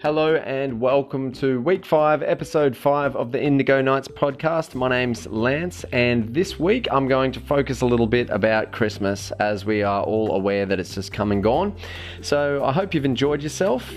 Hello and welcome to week five, episode five of the Indigo Nights podcast. My name's Lance, and this week I'm going to focus a little bit about Christmas as we are all aware that it's just come and gone. So I hope you've enjoyed yourself,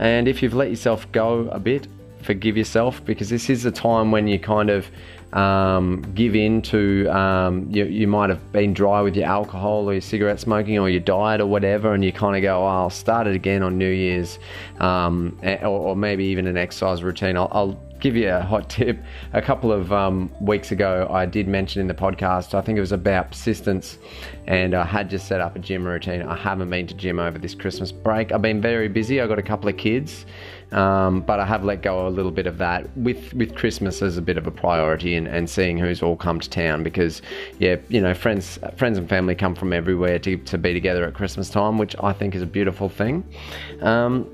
and if you've let yourself go a bit, forgive yourself because this is a time when you kind of um, give in to um, you, you might have been dry with your alcohol or your cigarette smoking or your diet or whatever and you kind of go oh, i'll start it again on new year's um, or, or, maybe even an exercise routine. I'll, I'll, give you a hot tip. A couple of um, weeks ago i did mention in the podcast i think it was about persistence and i had just set up a gym routine. I haven't been to gym over this christmas break. I've been very busy. I've got a couple of kids um, but I have let go a little bit of that with with Christmas as a bit of a priority and, and seeing who's all come to town because yeah you know friends friends and family come from everywhere to, to be together at Christmas time which I think is a beautiful thing. Um,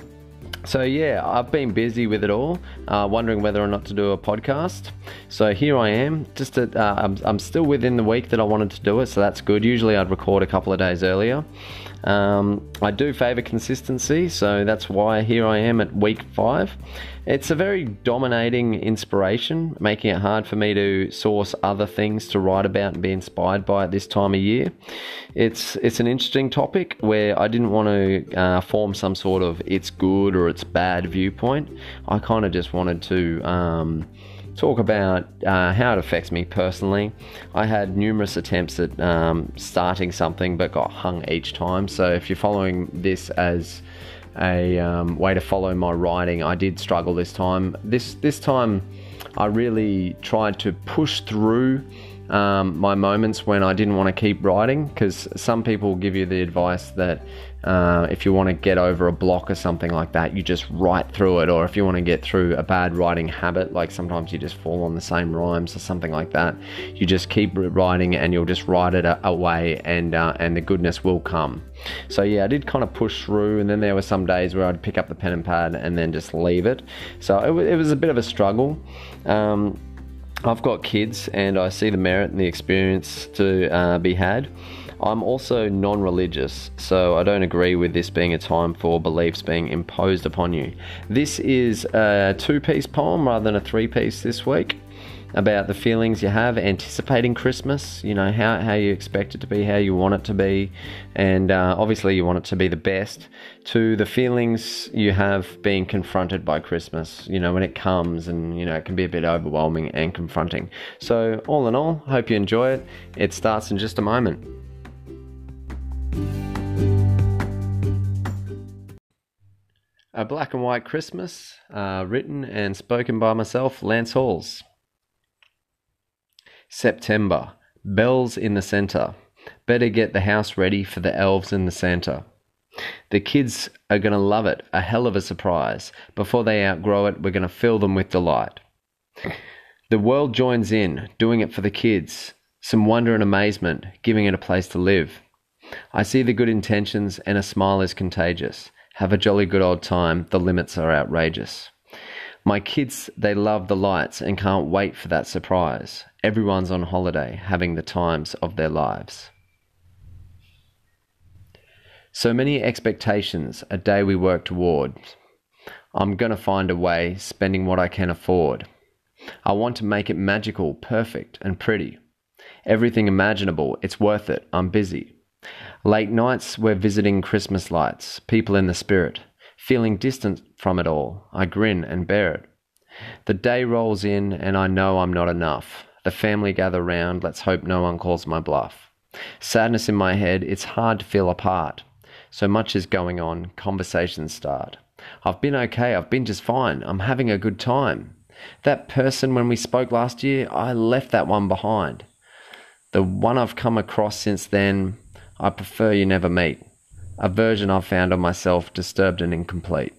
so yeah, I've been busy with it all, uh, wondering whether or not to do a podcast. So here I am. Just uh, I'm, I'm still within the week that I wanted to do it, so that's good. Usually I'd record a couple of days earlier. Um, I do favour consistency, so that's why here I am at week five. It's a very dominating inspiration, making it hard for me to source other things to write about and be inspired by at this time of year. It's it's an interesting topic where I didn't want to uh, form some sort of it's good or it's bad viewpoint. I kind of just wanted to. Um, talk about uh, how it affects me personally. I had numerous attempts at um, starting something but got hung each time. So if you're following this as a um, way to follow my writing, I did struggle this time. This this time, I really tried to push through um, my moments when I didn't want to keep writing because some people give you the advice that uh, if you want to get over a block or something like that, you just write through it, or if you want to get through a bad writing habit, like sometimes you just fall on the same rhymes or something like that, you just keep writing and you'll just write it away, and uh, and the goodness will come. So yeah, I did kind of push through, and then there were some days where I'd pick up the pen and pad and then just leave it. So it, it was a bit of a struggle. Um, I've got kids, and I see the merit and the experience to uh, be had. I'm also non religious, so I don't agree with this being a time for beliefs being imposed upon you. This is a two piece poem rather than a three piece this week about the feelings you have anticipating Christmas, you know, how, how you expect it to be, how you want it to be, and uh, obviously you want it to be the best, to the feelings you have being confronted by Christmas, you know, when it comes and, you know, it can be a bit overwhelming and confronting. So, all in all, hope you enjoy it. It starts in just a moment. A Black and White Christmas, uh, written and spoken by myself, Lance Halls. September, bells in the centre. Better get the house ready for the elves and the Santa. The kids are going to love it, a hell of a surprise. Before they outgrow it, we're going to fill them with delight. The world joins in, doing it for the kids. Some wonder and amazement, giving it a place to live. I see the good intentions, and a smile is contagious. Have a jolly good old time, the limits are outrageous. My kids, they love the lights and can't wait for that surprise. Everyone's on holiday, having the times of their lives. So many expectations, a day we work toward. I'm to find a way, spending what I can afford. I want to make it magical, perfect, and pretty. Everything imaginable, it's worth it, I'm busy. Late nights, we're visiting Christmas lights, people in the spirit. Feeling distant from it all, I grin and bear it. The day rolls in, and I know I'm not enough. The family gather round, let's hope no one calls my bluff. Sadness in my head, it's hard to feel apart. So much is going on, conversations start. I've been okay, I've been just fine, I'm having a good time. That person when we spoke last year, I left that one behind. The one I've come across since then, I prefer you never meet, a version I've found of myself disturbed and incomplete.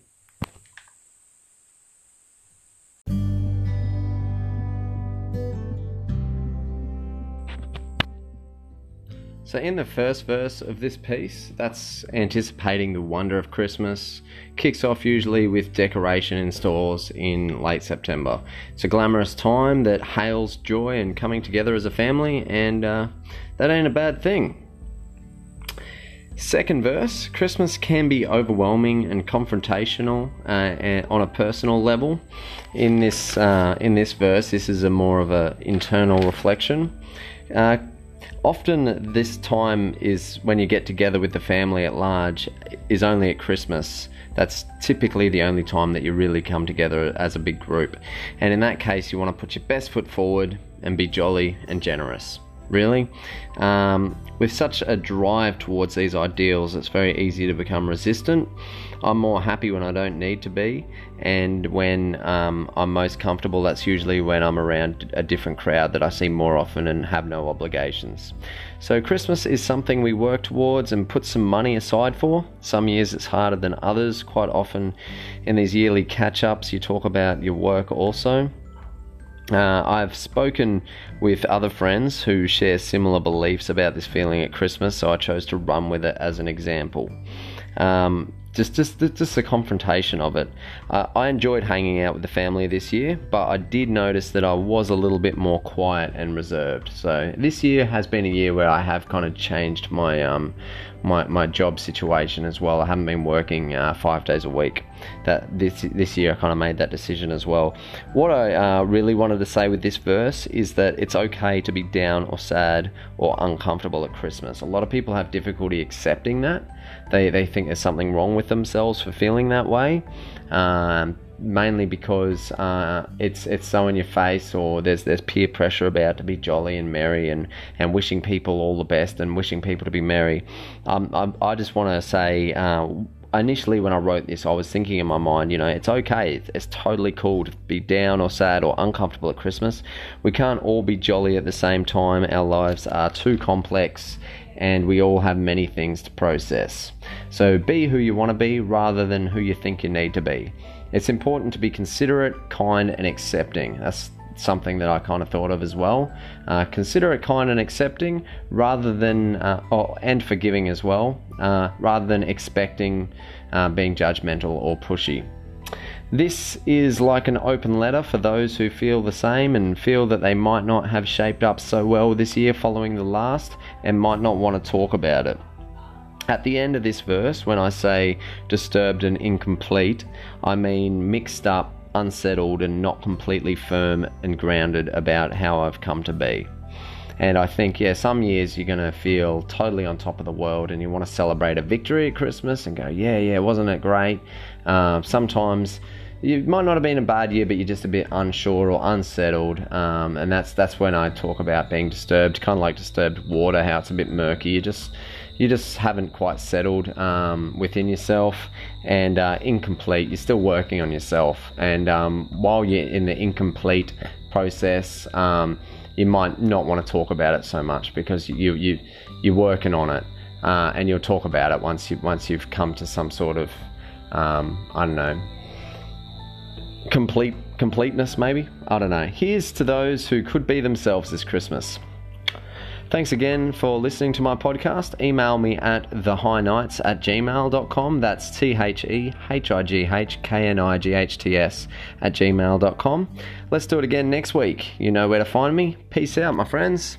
So, in the first verse of this piece, that's anticipating the wonder of Christmas. Kicks off usually with decoration in stores in late September. It's a glamorous time that hails joy and coming together as a family, and uh, that ain't a bad thing. Second verse Christmas can be overwhelming and confrontational uh, on a personal level. In this, uh, in this verse, this is a more of an internal reflection. Uh, often, this time is when you get together with the family at large, is only at Christmas. That's typically the only time that you really come together as a big group. And in that case, you want to put your best foot forward and be jolly and generous really. Um, with such a drive towards these ideals, it's very easy to become resistant. I'm more happy when I don't need to be, and when um, I'm most comfortable, that's usually when I'm around a different crowd that I see more often and have no obligations. So, Christmas is something we work towards and put some money aside for. Some years it's harder than others. Quite often, in these yearly catch ups, you talk about your work also. Uh, I've spoken with other friends who share similar beliefs about this feeling at Christmas, so I chose to run with it as an example. Um, just, just, just the confrontation of it. Uh, I enjoyed hanging out with the family this year, but I did notice that I was a little bit more quiet and reserved. So this year has been a year where I have kind of changed my um, my, my job situation as well. I haven't been working uh, five days a week. That this this year I kind of made that decision as well. What I uh, really wanted to say with this verse is that it's okay to be down or sad or uncomfortable at Christmas. A lot of people have difficulty accepting that. They they think there's something wrong with themselves for feeling that way. Um, mainly because uh, it's it's so in your face, or there's there's peer pressure about to be jolly and merry and, and wishing people all the best and wishing people to be merry. Um, I, I just want to say. Uh, initially when I wrote this, I was thinking in my mind, you know, it's okay. It's, it's, totally cool to be down or sad or uncomfortable at Christmas. We can't all be jolly at the same time. Our lives are too complex and we all have many things to process. So be who you want to be rather than who you think you need to be. It's important to be considerate, kind, and accepting. That's something that I kind of thought of as well. Uh, considerate, kind, and accepting, rather than uh, oh, and forgiving as well, uh, rather than expecting uh, being judgmental or pushy. This is like an open letter for those who feel the same and feel that they might not have shaped up so well this year following the last and might not want to talk about it. At the end of this verse, when I say disturbed and incomplete, I mean mixed up, unsettled, and not completely firm and grounded about how I've come to be. And I think, yeah, some years you're going to feel totally on top of the world and you want to celebrate a victory at Christmas and go, yeah, yeah, wasn't it great? Uh, sometimes you might not have been a bad year, but you're just a bit unsure or unsettled, um, and that's that's when I talk about being disturbed, kind of like disturbed water, how it's a bit murky. You just you just haven't quite settled um, within yourself and uh, incomplete. You're still working on yourself, and um, while you're in the incomplete process, um, you might not want to talk about it so much because you you you're working on it, uh, and you'll talk about it once you once you've come to some sort of um, I don't know complete completeness maybe? I don't know. Here's to those who could be themselves this christmas Thanks again for listening to my podcast. Email me at thehighknights at gmail.com. That's T H E H I G H K N I G H T S at gmail.com. Let's do it again next week. You know where to find me. Peace out, my friends.